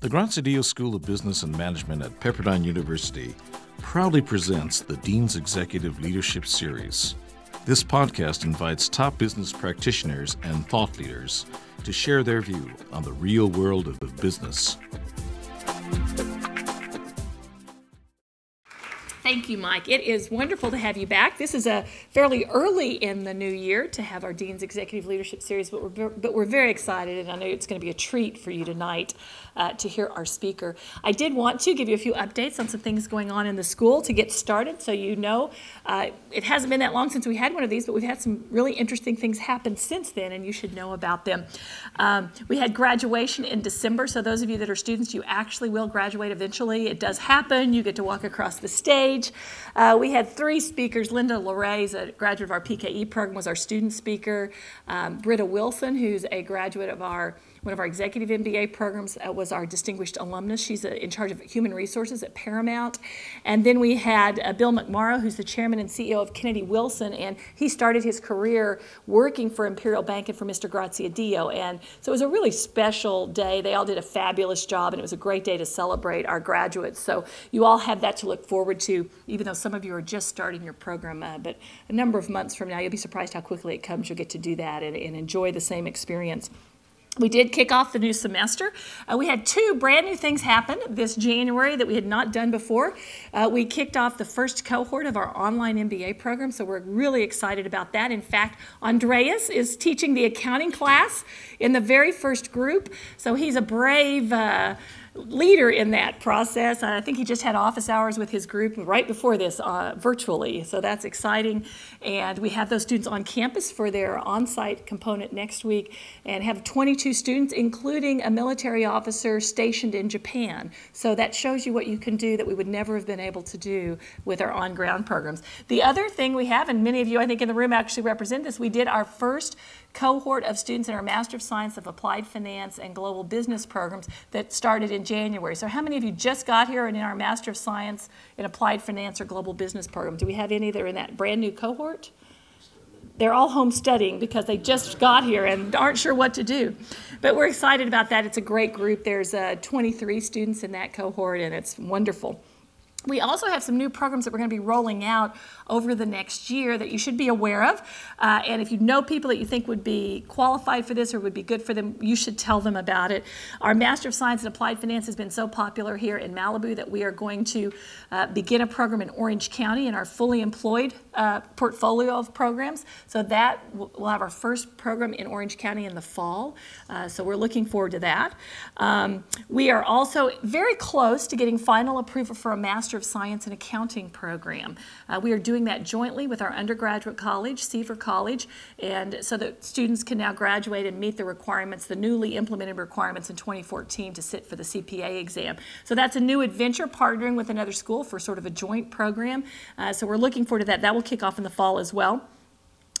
The Graziadio School of Business and Management at Pepperdine University proudly presents the Dean's Executive Leadership Series. This podcast invites top business practitioners and thought leaders to share their view on the real world of business. Thank you, Mike. It is wonderful to have you back. This is a fairly early in the new year to have our Dean's Executive Leadership Series, but we're, but we're very excited, and I know it's going to be a treat for you tonight uh, to hear our speaker. I did want to give you a few updates on some things going on in the school to get started so you know. Uh, it hasn't been that long since we had one of these, but we've had some really interesting things happen since then, and you should know about them. Um, we had graduation in December, so those of you that are students, you actually will graduate eventually. It does happen. You get to walk across the stage stage. Uh, we had three speakers. Linda LeRae, a graduate of our PKE program, was our student speaker. Um, Britta Wilson, who's a graduate of our one of our executive MBA programs uh, was our distinguished alumnus. She's uh, in charge of human resources at Paramount. And then we had uh, Bill McMorrow, who's the chairman and CEO of Kennedy Wilson, and he started his career working for Imperial Bank and for Mr. Graziadio. And so it was a really special day. They all did a fabulous job, and it was a great day to celebrate our graduates. So you all have that to look forward to, even though some of you are just starting your program. Uh, but a number of months from now, you'll be surprised how quickly it comes. You'll get to do that and, and enjoy the same experience. We did kick off the new semester. Uh, we had two brand new things happen this January that we had not done before. Uh, we kicked off the first cohort of our online MBA program, so we're really excited about that. In fact, Andreas is teaching the accounting class in the very first group, so he's a brave. Uh, leader in that process. I think he just had office hours with his group right before this uh, virtually, so that's exciting. And we have those students on campus for their on site component next week and have 22 students, including a military officer stationed in Japan. So that shows you what you can do that we would never have been able to do with our on ground programs. The other thing we have, and many of you I think in the room actually represent this, we did our first cohort of students in our Master of Science of Applied Finance and Global Business programs that started in January. So, how many of you just got here and in our Master of Science in Applied Finance or Global Business program? Do we have any that are in that brand new cohort? They're all home studying because they just got here and aren't sure what to do. But we're excited about that. It's a great group. There's uh, 23 students in that cohort, and it's wonderful. We also have some new programs that we're going to be rolling out over the next year that you should be aware of. Uh, and if you know people that you think would be qualified for this or would be good for them, you should tell them about it. Our Master of Science in Applied Finance has been so popular here in Malibu that we are going to uh, begin a program in Orange County in our fully employed uh, portfolio of programs. So that we'll have our first program in Orange County in the fall. Uh, so we're looking forward to that. Um, we are also very close to getting final approval for a Master Master of Science in Accounting program. Uh, we are doing that jointly with our undergraduate college, Seaver College, and so that students can now graduate and meet the requirements, the newly implemented requirements in 2014 to sit for the CPA exam. So that's a new adventure partnering with another school for sort of a joint program. Uh, so we're looking forward to that. That will kick off in the fall as well.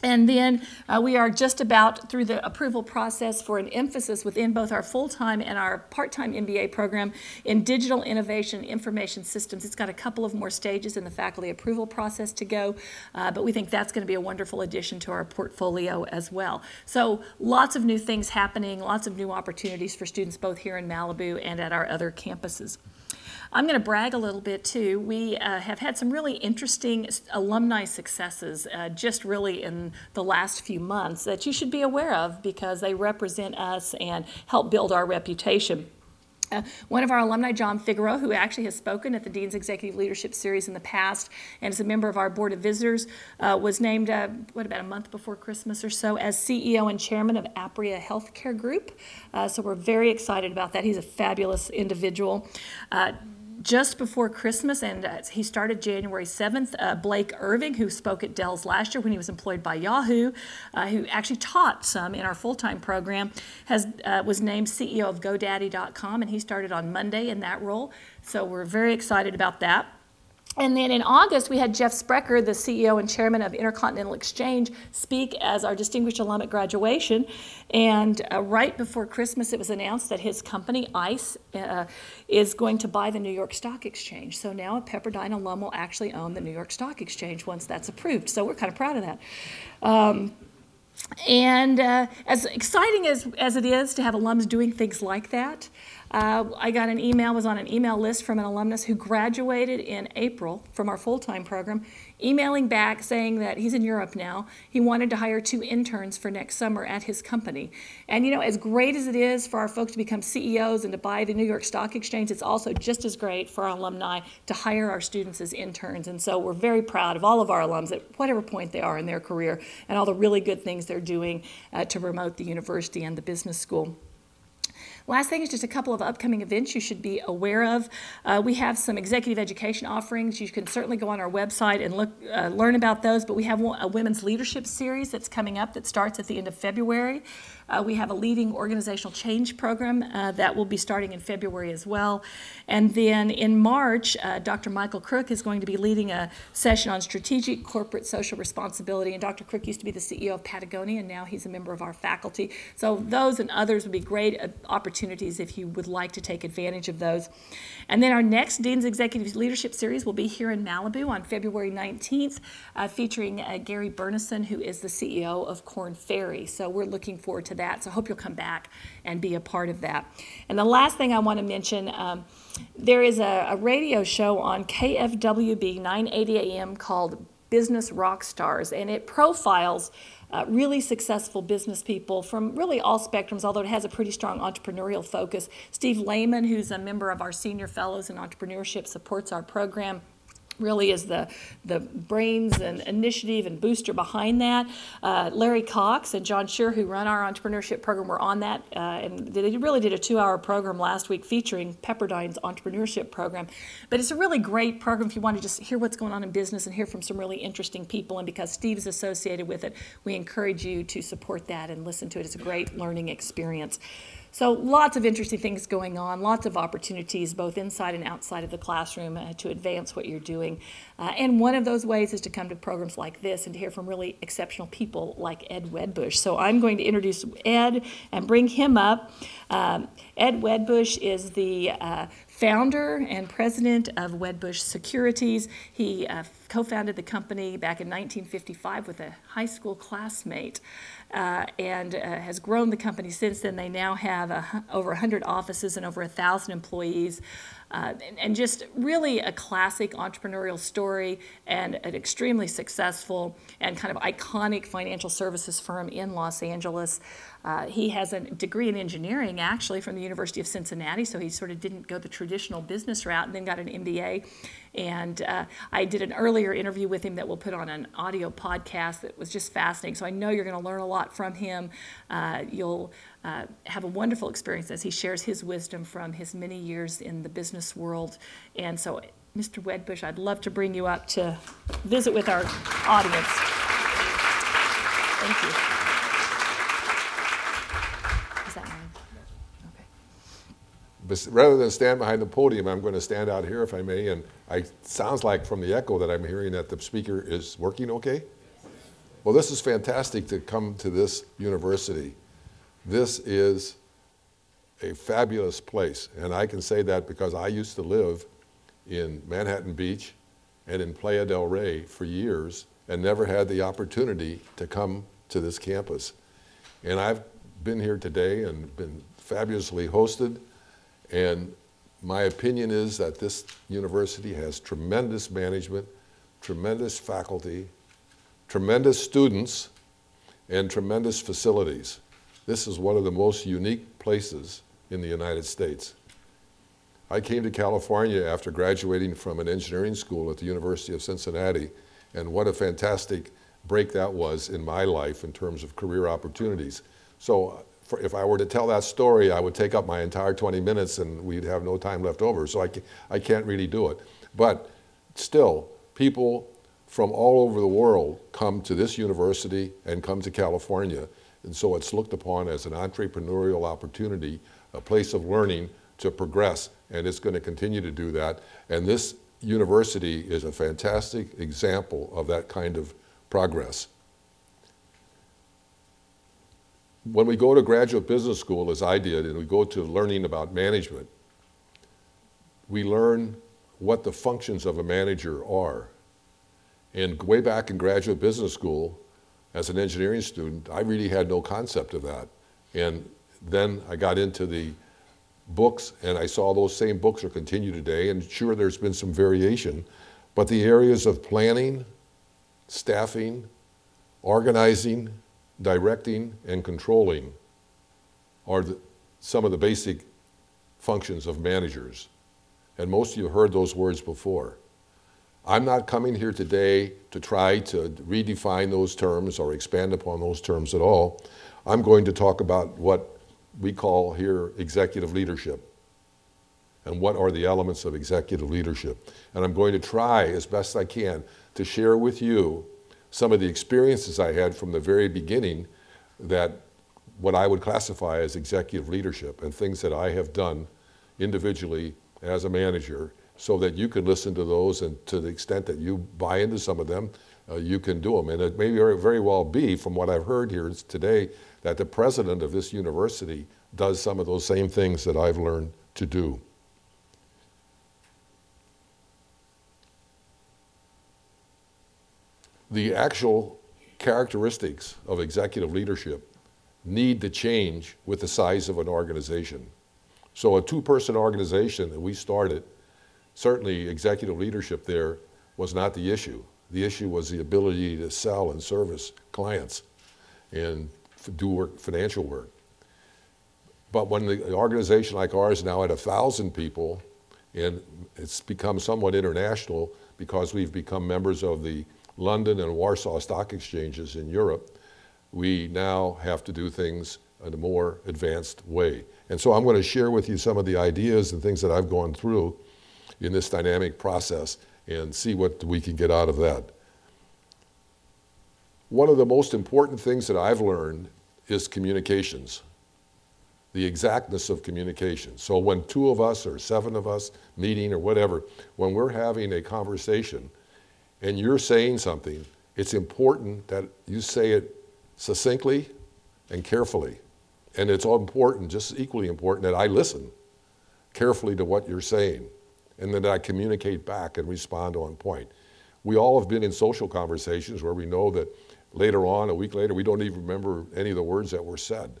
And then uh, we are just about through the approval process for an emphasis within both our full time and our part time MBA program in digital innovation information systems. It's got a couple of more stages in the faculty approval process to go, uh, but we think that's going to be a wonderful addition to our portfolio as well. So, lots of new things happening, lots of new opportunities for students both here in Malibu and at our other campuses. I'm going to brag a little bit too. We uh, have had some really interesting alumni successes uh, just really in the last few months that you should be aware of because they represent us and help build our reputation. Uh, one of our alumni, John Figueroa, who actually has spoken at the Dean's Executive Leadership Series in the past and is a member of our Board of Visitors, uh, was named, uh, what, about a month before Christmas or so, as CEO and chairman of Apria Healthcare Group. Uh, so we're very excited about that. He's a fabulous individual. Just before Christmas, and uh, he started January 7th. Uh, Blake Irving, who spoke at Dell's last year when he was employed by Yahoo, uh, who actually taught some in our full time program, has uh, was named CEO of GoDaddy.com, and he started on Monday in that role. So we're very excited about that. And then in August, we had Jeff Sprecher, the CEO and chairman of Intercontinental Exchange, speak as our distinguished alum at graduation. And uh, right before Christmas, it was announced that his company, ICE, uh, is going to buy the New York Stock Exchange. So now a Pepperdine alum will actually own the New York Stock Exchange once that's approved. So we're kind of proud of that. Um, and uh, as exciting as, as it is to have alums doing things like that, Uh, I got an email, was on an email list from an alumnus who graduated in April from our full time program, emailing back saying that he's in Europe now. He wanted to hire two interns for next summer at his company. And you know, as great as it is for our folks to become CEOs and to buy the New York Stock Exchange, it's also just as great for our alumni to hire our students as interns. And so we're very proud of all of our alums at whatever point they are in their career and all the really good things they're doing uh, to promote the university and the business school. Last thing is just a couple of upcoming events you should be aware of. Uh, we have some executive education offerings. You can certainly go on our website and look, uh, learn about those. But we have a women's leadership series that's coming up that starts at the end of February. Uh, we have a leading organizational change program uh, that will be starting in February as well. And then in March, uh, Dr. Michael Crooke is going to be leading a session on strategic corporate social responsibility. And Dr. Crooke used to be the CEO of Patagonia, and now he's a member of our faculty. So those and others would be great uh, opportunities if you would like to take advantage of those. And then our next Dean's Executive Leadership Series will be here in Malibu on February 19th, uh, featuring uh, Gary Burnison, who is the CEO of Korn Ferry. So we're looking forward to that. So I hope you'll come back and be a part of that. And the last thing I want to mention um, there is a, a radio show on KFWB 980 AM called Business Rock Stars, and it profiles uh, really successful business people from really all spectrums, although it has a pretty strong entrepreneurial focus. Steve Lehman, who's a member of our senior fellows in entrepreneurship, supports our program really is the, the brains and initiative and booster behind that. Uh, Larry Cox and John Shear, who run our entrepreneurship program, were on that, uh, and they really did a two-hour program last week featuring Pepperdine's entrepreneurship program. But it's a really great program if you want to just hear what's going on in business and hear from some really interesting people. And because Steve is associated with it, we encourage you to support that and listen to it. It's a great learning experience. So lots of interesting things going on, lots of opportunities both inside and outside of the classroom uh, to advance what you're doing. Uh, and one of those ways is to come to programs like this and to hear from really exceptional people like Ed Wedbush. So I'm going to introduce Ed and bring him up. Um, Ed Wedbush is the uh, founder and president of Wedbush Securities. He uh, co founded the company back in 1955 with a high school classmate uh, and uh, has grown the company since then. They now have over 100 offices and over 1,000 employees. Uh, and, and, just really a classic entrepreneurial story and an extremely successful and kind of iconic financial services firm in Los Angeles. Uh, he has a degree in engineering actually from the University of Cincinnati, so he sort of didn't go the traditional business route and then got an MBA and uh, I did an earlier interview with him that we'll put on an audio podcast that was just fascinating. So I know you're going to learn a lot from him. Uh, you'll uh, have a wonderful experience as he shares his wisdom from his many years in the business world. And so, Mr. Wedbush, I'd love to bring you up to visit with our audience. Thank you. But rather than stand behind the podium, I'm going to stand out here if I may. And it sounds like from the echo that I'm hearing that the speaker is working okay. Well, this is fantastic to come to this university. This is a fabulous place. And I can say that because I used to live in Manhattan Beach and in Playa del Rey for years and never had the opportunity to come to this campus. And I've been here today and been fabulously hosted and my opinion is that this university has tremendous management, tremendous faculty, tremendous students, and tremendous facilities. This is one of the most unique places in the United States. I came to California after graduating from an engineering school at the University of Cincinnati, and what a fantastic break that was in my life in terms of career opportunities. So for, if I were to tell that story, I would take up my entire 20 minutes and we'd have no time left over. So I, I can't really do it. But still, people from all over the world come to this university and come to California. And so it's looked upon as an entrepreneurial opportunity, a place of learning to progress. And it's going to continue to do that. And this university is a fantastic example of that kind of progress when we go to graduate business school, as I did, and we go to learning about management, we learn what the functions of a manager are. And way back in graduate business school, as an engineering student, I really had no concept of that. And then I got into the books, and I saw those same books are continued today, and sure, there's been some variation, but the areas of planning, staffing, organizing, directing, and controlling are the, some of the basic functions of managers. And most of you have heard those words before. I'm not coming here today to try to redefine those terms or expand upon those terms at all. I'm going to talk about what we call here executive leadership and what are the elements of executive leadership. And I'm going to try as best I can to share with you some of the experiences I had from the very beginning that what I would classify as executive leadership and things that I have done individually as a manager so that you can listen to those and to the extent that you buy into some of them, uh, you can do them. And it may very, very well be, from what I've heard here today, that the president of this university does some of those same things that I've learned to do. The actual characteristics of executive leadership need to change with the size of an organization. So, a two person organization that we started, certainly executive leadership there was not the issue. The issue was the ability to sell and service clients and do work, financial work. But when the organization like ours now a thousand people, and it's become somewhat international because we've become members of the London and Warsaw stock exchanges in Europe, we now have to do things in a more advanced way. And so I'm going to share with you some of the ideas and things that I've gone through in this dynamic process and see what we can get out of that. One of the most important things that I've learned is communications, the exactness of communication. So when two of us or seven of us meeting or whatever, when we're having a conversation and you're saying something, it's important that you say it succinctly and carefully. And it's all important, just equally important, that I listen carefully to what you're saying and that I communicate back and respond on point. We all have been in social conversations where we know that later on, a week later, we don't even remember any of the words that were said.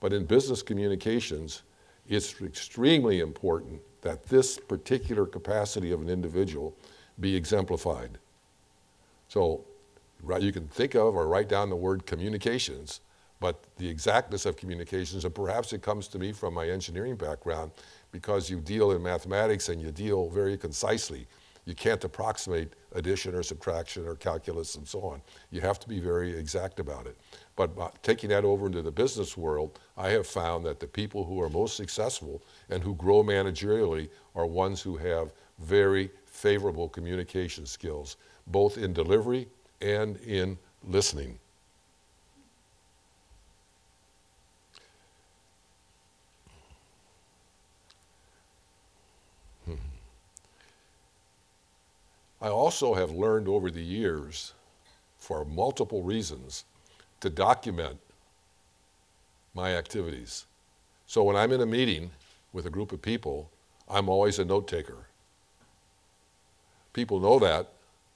But in business communications, it's extremely important that this particular capacity of an individual be exemplified. So you can think of or write down the word communications, but the exactness of communications, and perhaps it comes to me from my engineering background because you deal in mathematics and you deal very concisely. You can't approximate addition or subtraction or calculus and so on. You have to be very exact about it. But taking that over into the business world, I have found that the people who are most successful and who grow managerially are ones who have very favorable communication skills, both in delivery and in listening. Hmm. I also have learned over the years, for multiple reasons, to document my activities. So when I'm in a meeting with a group of people, I'm always a note taker. People know that,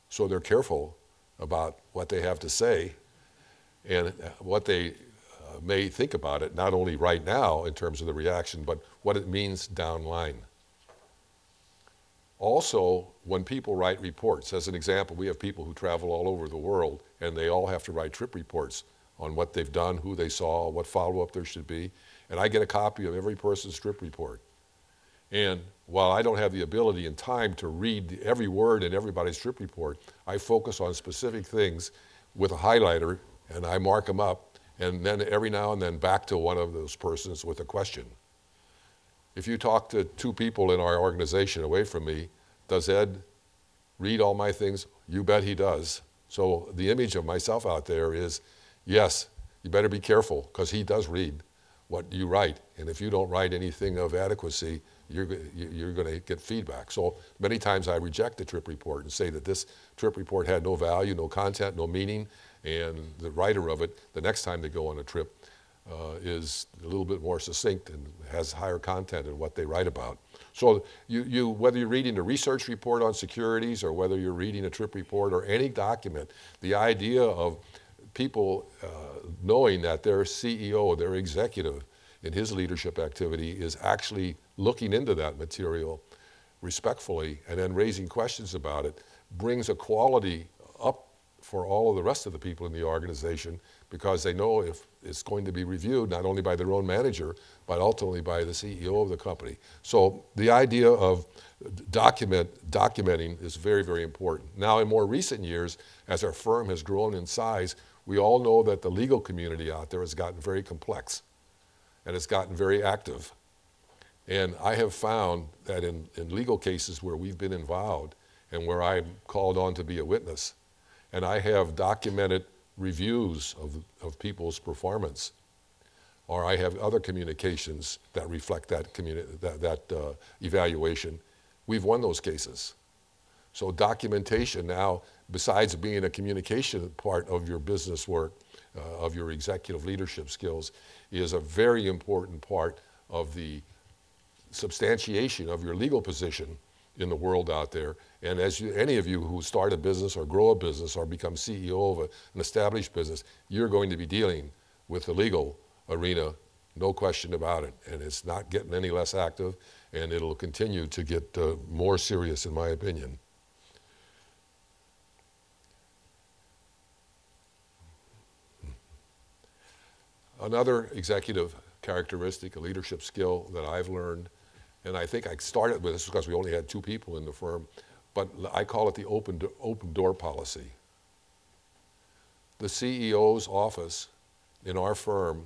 so they're careful about what they have to say and what they uh, may think about it, not only right now in terms of the reaction, but what it means down line. Also, when people write reports, as an example, we have people who travel all over the world and they all have to write trip reports on what they've done, who they saw, what follow up there should be. And I get a copy of every person's trip report. And while I don't have the ability and time to read every word in everybody's trip report, I focus on specific things with a highlighter and I mark them up. And then every now and then back to one of those persons with a question. If you talk to two people in our organization away from me, does Ed read all my things? You bet he does. So the image of myself out there is yes, you better be careful because he does read what you write. And if you don't write anything of adequacy, you're, you're going to get feedback. So many times I reject the trip report and say that this trip report had no value, no content, no meaning, and the writer of it, the next time they go on a trip, uh, is a little bit more succinct and has higher content in what they write about. So you, you, whether you're reading a research report on securities or whether you're reading a trip report or any document, the idea of people uh, knowing that their CEO, their executive, in his leadership activity is actually looking into that material respectfully and then raising questions about it brings a quality up for all of the rest of the people in the organization because they know if it's going to be reviewed not only by their own manager but ultimately by the CEO of the company. So the idea of document documenting is very very important. Now in more recent years as our firm has grown in size, we all know that the legal community out there has gotten very complex and it's gotten very active. And I have found that in, in legal cases where we've been involved and where I'm called on to be a witness, and I have documented reviews of, of people's performance, or I have other communications that reflect that, communi- that, that uh, evaluation, we've won those cases. So documentation now, besides being a communication part of your business work, uh, of your executive leadership skills, is a very important part of the substantiation of your legal position in the world out there. And as you, any of you who start a business or grow a business or become CEO of a, an established business, you're going to be dealing with the legal arena, no question about it. And it's not getting any less active, and it'll continue to get uh, more serious, in my opinion. Another executive characteristic, a leadership skill that I've learned and I think I started with this because we only had two people in the firm, but I call it the open, do- open door policy. The CEO's office in our firm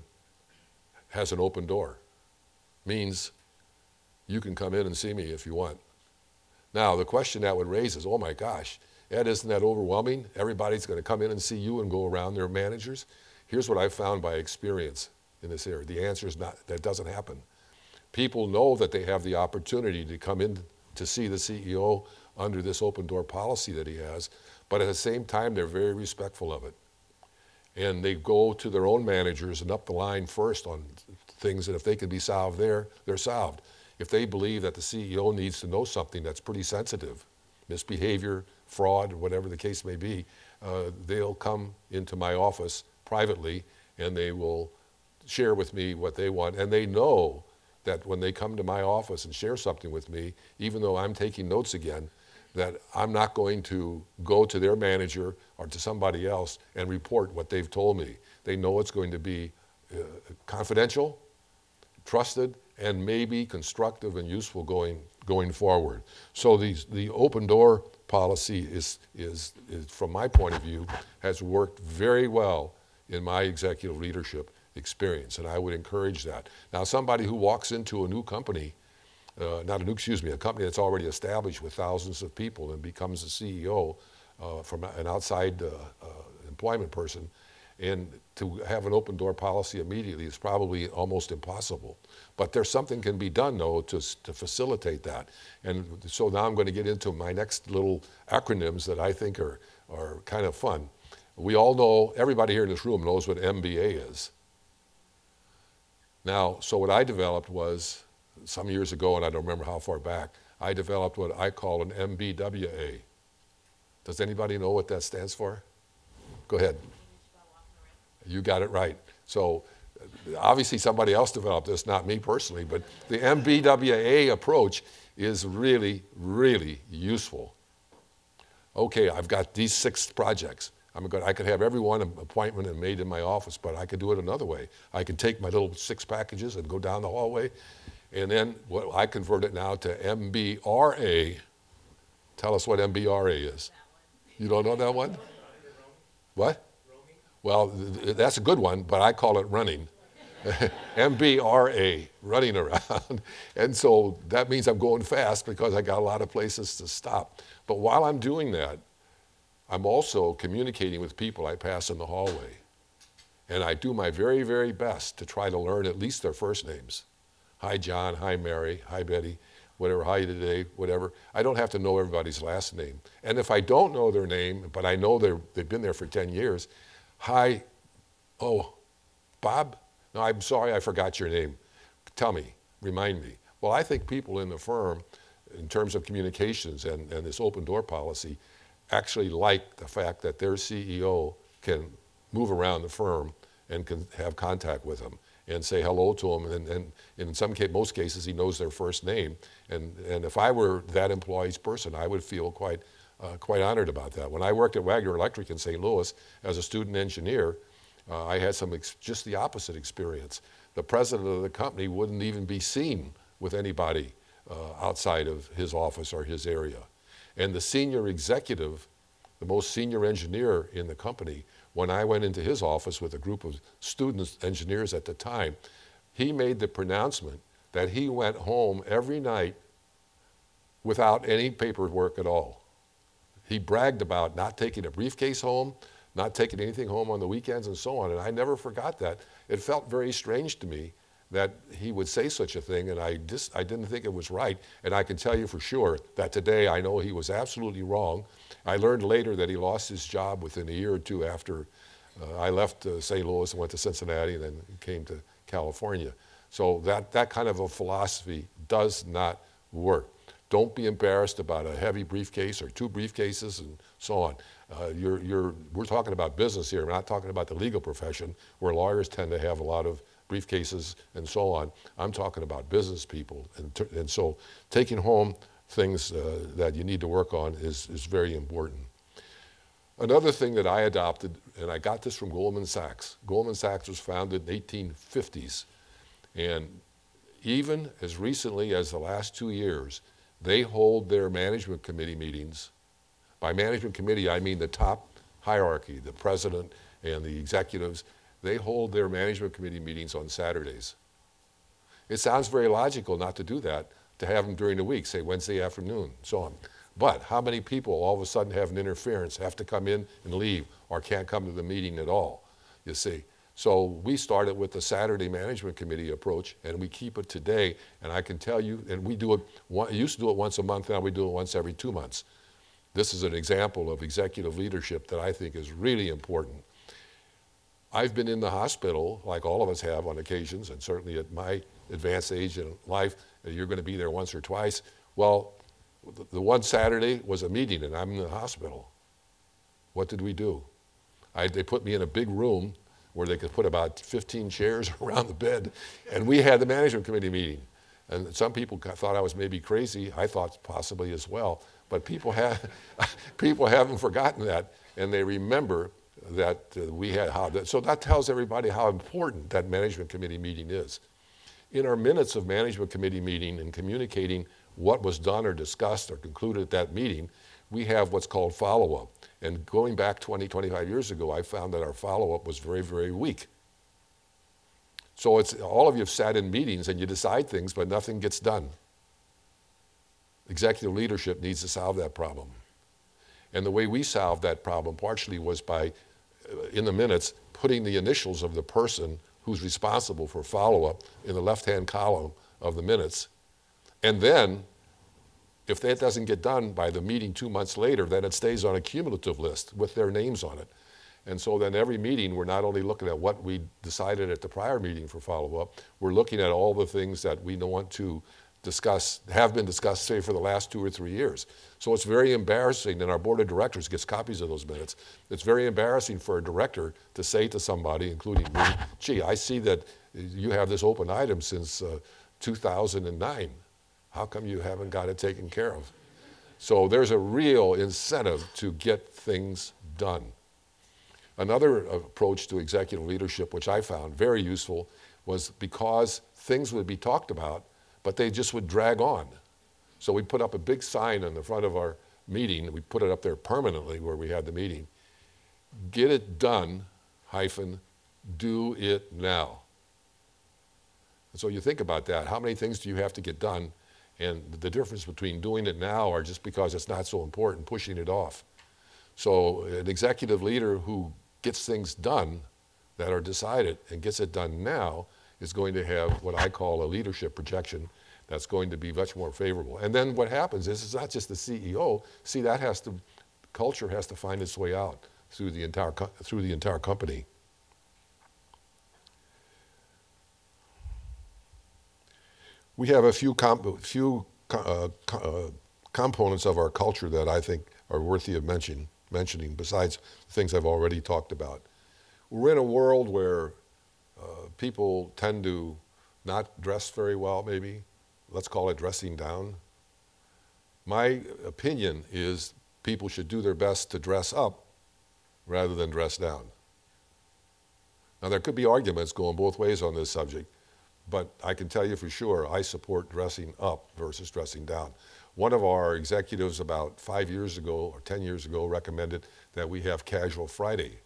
has an open door, means you can come in and see me if you want. Now, the question that would raise is, oh my gosh, Ed, isn't that overwhelming? Everybody's going to come in and see you and go around their managers. Here's what I've found by experience in this area. The answer is not, that doesn't happen people know that they have the opportunity to come in to see the CEO under this open door policy that he has, but at the same time, they're very respectful of it. And they go to their own managers and up the line first on things, that if they can be solved there, they're solved. If they believe that the CEO needs to know something that's pretty sensitive, misbehavior, fraud, whatever the case may be, uh, they'll come into my office privately and they will share with me what they want. And they know that when they come to my office and share something with me, even though I'm taking notes again, that I'm not going to go to their manager or to somebody else and report what they've told me. They know it's going to be uh, confidential, trusted, and maybe constructive and useful going, going forward. So these, the open door policy is, is, is, from my point of view, has worked very well in my executive leadership experience, and I would encourage that. Now, somebody who walks into a new company, uh, not a new, excuse me, a company that's already established with thousands of people and becomes a CEO uh, from an outside uh, uh, employment person, and to have an open door policy immediately is probably almost impossible. But there's something can be done though to, to facilitate that. And so now I'm going to get into my next little acronyms that I think are, are kind of fun. We all know, everybody here in this room knows what MBA is. Now, so what I developed was some years ago, and I don't remember how far back, I developed what I call an MBWA. Does anybody know what that stands for? Go ahead. You got it right. So obviously somebody else developed this, not me personally, but the MBWA approach is really, really useful. Okay, I've got these six projects. I'm good. I could have every one appointment and made in my office, but I could do it another way. I can take my little six packages and go down the hallway, and then I convert it now to MBRA. Tell us what MBRA is. You don't know that one? What? Well, that's a good one, but I call it running. MBRA, running around. and so that means I'm going fast because I got a lot of places to stop. But while I'm doing that, I'm also communicating with people I pass in the hallway. And I do my very, very best to try to learn at least their first names. Hi, John. Hi, Mary. Hi, Betty. Whatever. Hi, today. Whatever. I don't have to know everybody's last name. And if I don't know their name, but I know they've been there for 10 years, hi, oh, Bob? No, I'm sorry, I forgot your name. Tell me. Remind me. Well, I think people in the firm, in terms of communications and, and this open door policy, actually like the fact that their CEO can move around the firm and can have contact with them. and say hello to them. And, and in some case, most cases, he knows their first name. And, and if I were that employee's person, I would feel quite, uh, quite honored about that. When I worked at Wagner Electric in St. Louis as a student engineer, uh, I had some ex- just the opposite experience. The president of the company wouldn't even be seen with anybody uh, outside of his office or his area. And the senior executive, the most senior engineer in the company, when I went into his office with a group of students, engineers at the time, he made the pronouncement that he went home every night without any paperwork at all. He bragged about not taking a briefcase home, not taking anything home on the weekends, and so on. And I never forgot that. It felt very strange to me that he would say such a thing, and I just I didn't think it was right. And I can tell you for sure that today I know he was absolutely wrong. I learned later that he lost his job within a year or two after uh, I left uh, St. Louis and went to Cincinnati, and then came to California. So that that kind of a philosophy does not work. Don't be embarrassed about a heavy briefcase or two briefcases and so on. Uh, you're, you're, we're talking about business here. We're not talking about the legal profession where lawyers tend to have a lot of briefcases and so on. I'm talking about business people. And, and so taking home things uh, that you need to work on is, is very important. Another thing that I adopted, and I got this from Goldman Sachs. Goldman Sachs was founded in 1850s. And even as recently as the last two years, they hold their management committee meetings. By management committee, I mean the top hierarchy, the president and the executives they hold their management committee meetings on Saturdays. It sounds very logical not to do that, to have them during the week, say Wednesday afternoon, so on. But how many people all of a sudden have an interference, have to come in and leave, or can't come to the meeting at all, you see? So we started with the Saturday Management Committee approach, and we keep it today. And I can tell you, and we do it, one, used to do it once a month, now we do it once every two months. This is an example of executive leadership that I think is really important. I've been in the hospital, like all of us have on occasions, and certainly at my advanced age in life, you're going to be there once or twice. Well, the one Saturday was a meeting, and I'm in the hospital. What did we do? I, they put me in a big room where they could put about 15 chairs around the bed, and we had the management committee meeting. And some people thought I was maybe crazy. I thought possibly as well. But people, have, people haven't forgotten that, and they remember that uh, we had how that, so that tells everybody how important that management committee meeting is. In our minutes of management committee meeting and communicating what was done or discussed or concluded at that meeting, we have what's called follow-up. And going back 20, 25 years ago, I found that our follow-up was very, very weak. So it's all of you have sat in meetings and you decide things, but nothing gets done. Executive leadership needs to solve that problem. And the way we solved that problem partially was by Uh, in the minutes, putting the initials of the person who's responsible for follow up in the left hand column of the minutes. And then, if that doesn't get done by the meeting two months later, then it stays on a cumulative list with their names on it. And so then every meeting, we're not only looking at what we decided at the prior meeting for follow up, we're looking at all the things that we want to discuss, have been discussed, say, for the last two or three years. So it's very embarrassing, and our board of directors gets copies of those minutes. It's very embarrassing for a director to say to somebody, including me, gee, I see that you have this open item since uh, 2009. How come you haven't got it taken care of? So there's a real incentive to get things done. Another approach to executive leadership, which I found very useful, was because things would be talked about but they just would drag on. So we put up a big sign in the front of our meeting. We put it up there permanently where we had the meeting. Get it done, hyphen, do it now. And so you think about that. How many things do you have to get done? And the difference between doing it now or just because it's not so important, pushing it off. So an executive leader who gets things done that are decided and gets it done now is going to have what I call a leadership projection that's going to be much more favorable. And then what happens is it's not just the CEO. See, that has to, culture has to find its way out through the entire, through the entire company. We have a few, comp- few uh, uh, components of our culture that I think are worthy of mention, mentioning, besides the things I've already talked about. We're in a world where people tend to not dress very well, maybe. Let's call it dressing down. My opinion is people should do their best to dress up rather than dress down. Now, there could be arguments going both ways on this subject, but I can tell you for sure I support dressing up versus dressing down. One of our executives about five years ago or 10 years ago recommended that we have Casual Friday,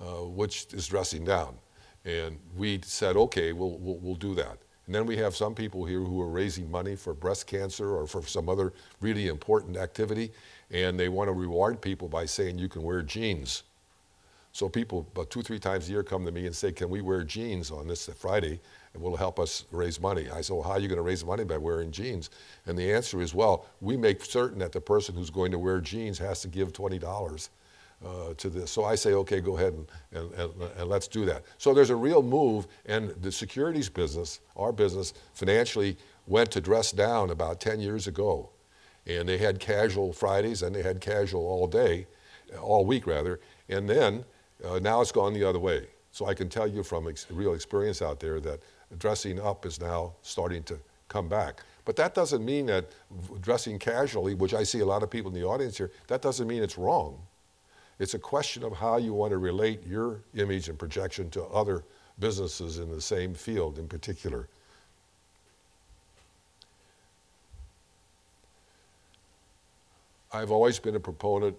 uh, which is dressing down. And we said, okay, we'll, we'll, we'll do that. And then we have some people here who are raising money for breast cancer or for some other really important activity, and they want to reward people by saying you can wear jeans. So people about two, three times a year come to me and say, can we wear jeans on this Friday? And will help us raise money. I said, well, how are you going to raise money by wearing jeans? And the answer is, well, we make certain that the person who's going to wear jeans has to give $20 uh, to this. So I say, okay, go ahead and, and, and, and, let's do that. So there's a real move, and the securities business, our business, financially went to dress down about 10 years ago. And they had casual Fridays and they had casual all day, all week rather. And then uh, now it's gone the other way. So I can tell you from ex- real experience out there that dressing up is now starting to come back. But that doesn't mean that dressing casually, which I see a lot of people in the audience here, that doesn't mean it's wrong. It's a question of how you want to relate your image and projection to other businesses in the same field in particular. I've always been a proponent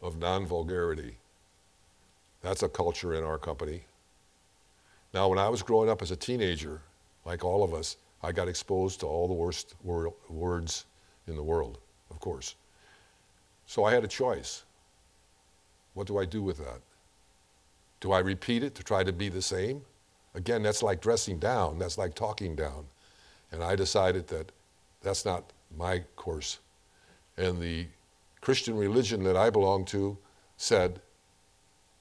of non vulgarity. That's a culture in our company. Now, when I was growing up as a teenager, like all of us, I got exposed to all the worst wor- words in the world, of course. So I had a choice. What do I do with that? Do I repeat it to try to be the same? Again, that's like dressing down, that's like talking down. And I decided that that's not my course. And the Christian religion that I belong to said,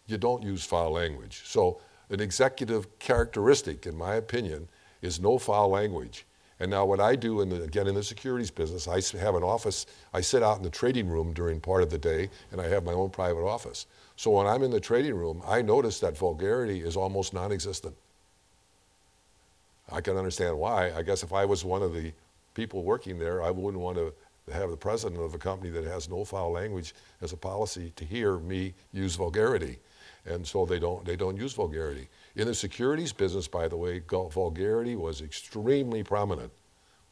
you don't use foul language. So, an executive characteristic, in my opinion, is no foul language. And now, what I do, in the, again, in the securities business, I have an office. I sit out in the trading room during part of the day, and I have my own private office. So when I'm in the trading room, I notice that vulgarity is almost non existent. I can understand why. I guess if I was one of the people working there, I wouldn't want to have the president of a company that has no foul language as a policy to hear me use vulgarity and so they don't they don't use vulgarity. In the securities business, by the way, vulgarity was extremely prominent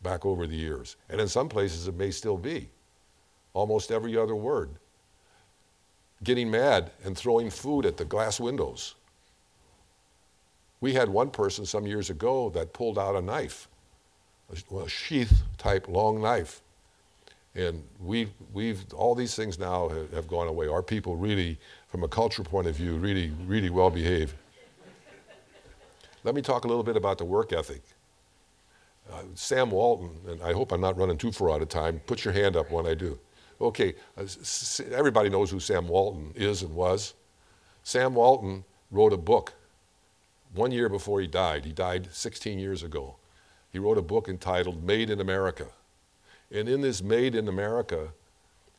back over the years, and in some places it may still be. Almost every other word. Getting mad and throwing food at the glass windows. We had one person some years ago that pulled out a knife, a sheath type long knife. And we, we've, all these things now have, have gone away. Our people really from a cultural point of view, really, really well behaved. Let me talk a little bit about the work ethic. Uh, Sam Walton, and I hope I'm not running too far out of time, put your hand up when I do. Okay, uh, everybody knows who Sam Walton is and was. Sam Walton wrote a book one year before he died. He died 16 years ago. He wrote a book entitled Made in America. And in this Made in America,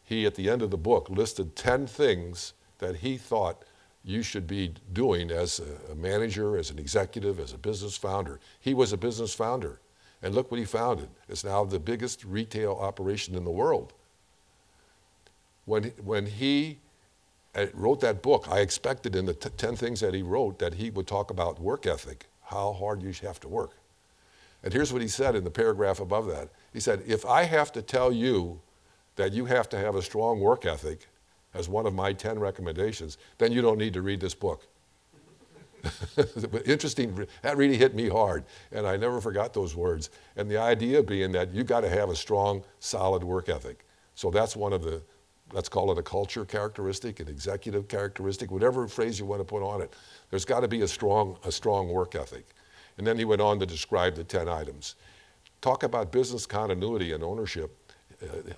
he, at the end of the book, listed 10 things that he thought you should be doing as a, manager, as an executive, as a business founder. He was a business founder. And look what he founded. It's now the biggest retail operation in the world. When, when he uh, wrote that book, I expected in the t- 10 things that he wrote that he would talk about work ethic, how hard you have to work. And here's what he said in the paragraph above that. He said, If I have to tell you that you have to have a strong work ethic, as one of my 10 recommendations, then you don't need to read this book. but interesting, that really hit me hard, and I never forgot those words. And the idea being that you got to have a strong, solid work ethic. So that's one of the, let's call it a culture characteristic, an executive characteristic, whatever phrase you want to put on it. There's got to be a strong, a strong work ethic. And then he went on to describe the 10 items. Talk about business continuity and ownership.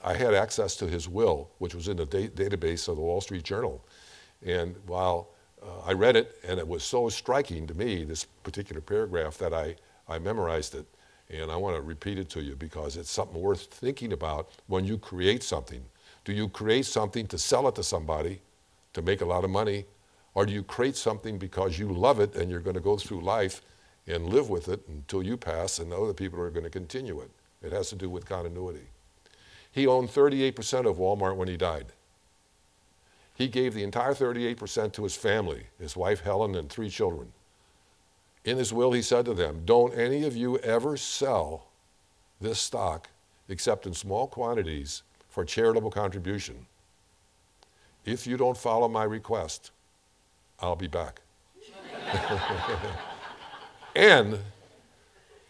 I had access to his will, which was in the da- database of the Wall Street Journal. And while uh, I read it, and it was so striking to me, this particular paragraph, that I, I memorized it. And I want to repeat it to you because it's something worth thinking about when you create something. Do you create something to sell it to somebody to make a lot of money, Or do you create something because you love it and you're going to go through life and live with it until you pass and other people are going to continue it? It has to do with continuity. He owned 38% of Walmart when he died. He gave the entire 38% to his family, his wife Helen, and three children. In his will, he said to them, Don't any of you ever sell this stock except in small quantities for charitable contribution. If you don't follow my request, I'll be back. and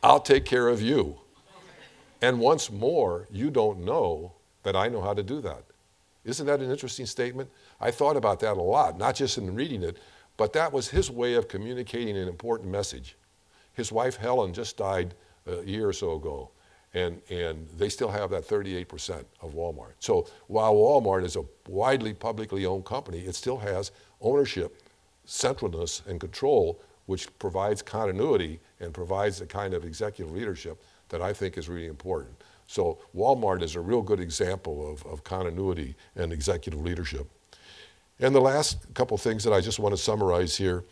I'll take care of you. And once more, you don't know that I know how to do that. Isn't that an interesting statement? I thought about that a lot, not just in reading it, but that was his way of communicating an important message. His wife Helen just died a year or so ago, and, and they still have that 38% of Walmart. So while Walmart is a widely publicly owned company, it still has ownership, centralness, and control, which provides continuity and provides the kind of executive leadership that I think is really important. So Walmart is a real good example of, of continuity and executive leadership. And the last couple things that I just want to summarize here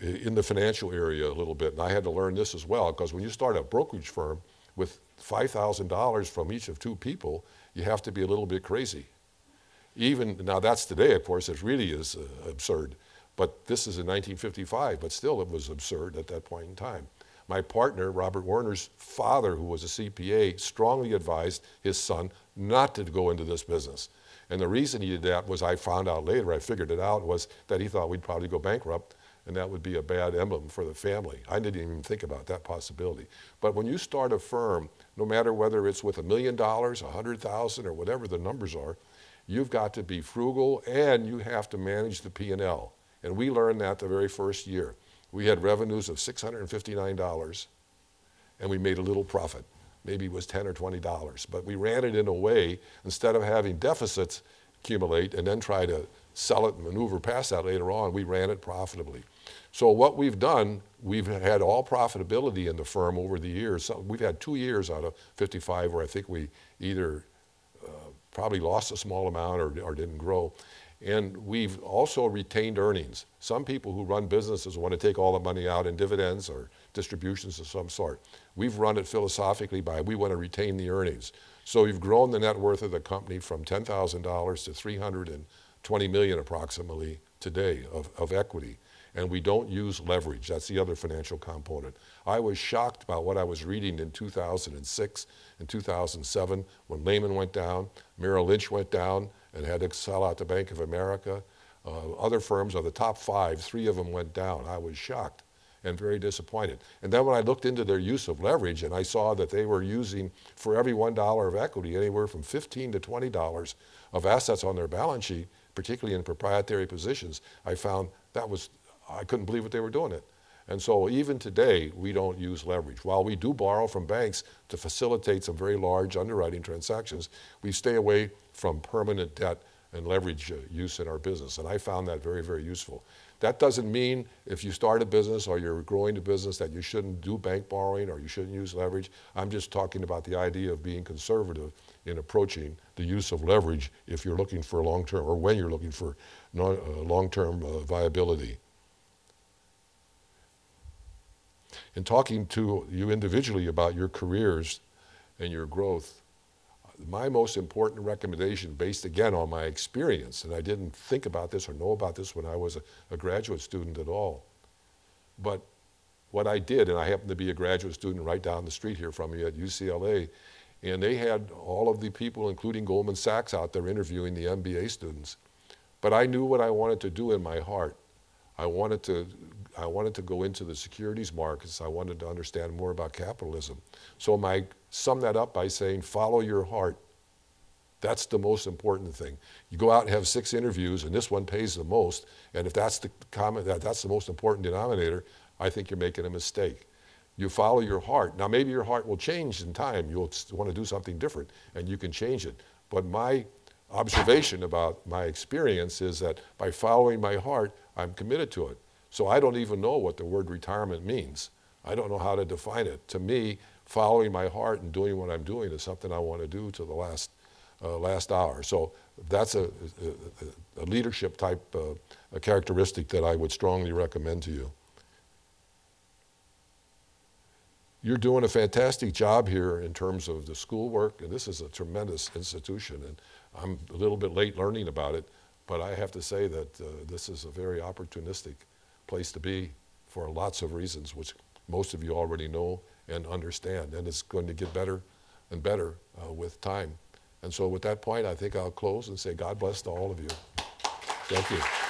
in the financial area a little bit, and I had to learn this as well, because when you start a brokerage firm with $5,000 from each of two people, you have to be a little bit crazy. Even now, that's today, of course, it really is uh, absurd. But this is in 1955, but still it was absurd at that point in time. My partner, Robert Warner's father, who was a CPA, strongly advised his son not to go into this business. And the reason he did that was I found out later, I figured it out, was that he thought we'd probably go bankrupt and that would be a bad emblem for the family. I didn't even think about that possibility. But when you start a firm, no matter whether it's with a million dollars, a hundred thousand, or whatever the numbers are, you've got to be frugal and you have to manage the P&L. And we learned that the very first year. We had revenues of $659 and we made a little profit. Maybe it was 10 or $20. But we ran it in a way, instead of having deficits accumulate and then try to sell it and maneuver past that later on, we ran it profitably. So what we've done, we've had all profitability in the firm over the years. So we've had two years out of 55 where I think we either uh, probably lost a small amount or, or didn't grow. And we've also retained earnings. Some people who run businesses want to take all the money out in dividends or distributions of some sort. We've run it philosophically by we want to retain the earnings. So we've grown the net worth of the company from $10,000 to 320 million approximately today of, of equity and we don't use leverage. That's the other financial component. I was shocked about what I was reading in 2006 and 2007 when Lehman went down, Merrill Lynch went down and had to sell out to Bank of America. Uh, other firms of the top five, three of them went down. I was shocked and very disappointed. And then when I looked into their use of leverage and I saw that they were using for every $1 of equity anywhere from 15 to $20 of assets on their balance sheet, particularly in proprietary positions, I found that was I couldn't believe what they were doing it. And so even today, we don't use leverage. While we do borrow from banks to facilitate some very large underwriting transactions, we stay away from permanent debt and leverage uh, use in our business. And I found that very, very useful. That doesn't mean if you start a business or you're growing a business that you shouldn't do bank borrowing or you shouldn't use leverage. I'm just talking about the idea of being conservative in approaching the use of leverage if you're looking for long term or when you're looking for uh, long term uh, viability. In talking to you individually about your careers and your growth, my most important recommendation, based again on my experience, and I didn't think about this or know about this when I was a, a graduate student at all, but what I did, and I happened to be a graduate student right down the street here from me at UCLA, and they had all of the people, including Goldman Sachs, out there interviewing the MBA students. But I knew what I wanted to do in my heart. I wanted to I wanted to go into the securities markets. I wanted to understand more about capitalism. So I sum that up by saying, follow your heart. That's the most important thing. You go out and have six interviews, and this one pays the most. And if that's the comment, that that's the most important denominator, I think you're making a mistake. You follow your heart. Now, maybe your heart will change in time. You'll want to do something different, and you can change it. But my observation about my experience is that by following my heart, I'm committed to it. So I don't even know what the word retirement means. I don't know how to define it. To me, following my heart and doing what I'm doing is something I want to do to the last, uh, last hour. So that's a, a, a leadership type uh, a characteristic that I would strongly recommend to you. You're doing a fantastic job here in terms of the schoolwork, and this is a tremendous institution. And I'm a little bit late learning about it, but I have to say that uh, this is a very opportunistic place to be for lots of reasons, which most of you already know and understand. And it's going to get better and better uh, with time. And so, with that point, I think I'll close and say God bless to all of you. Thank you.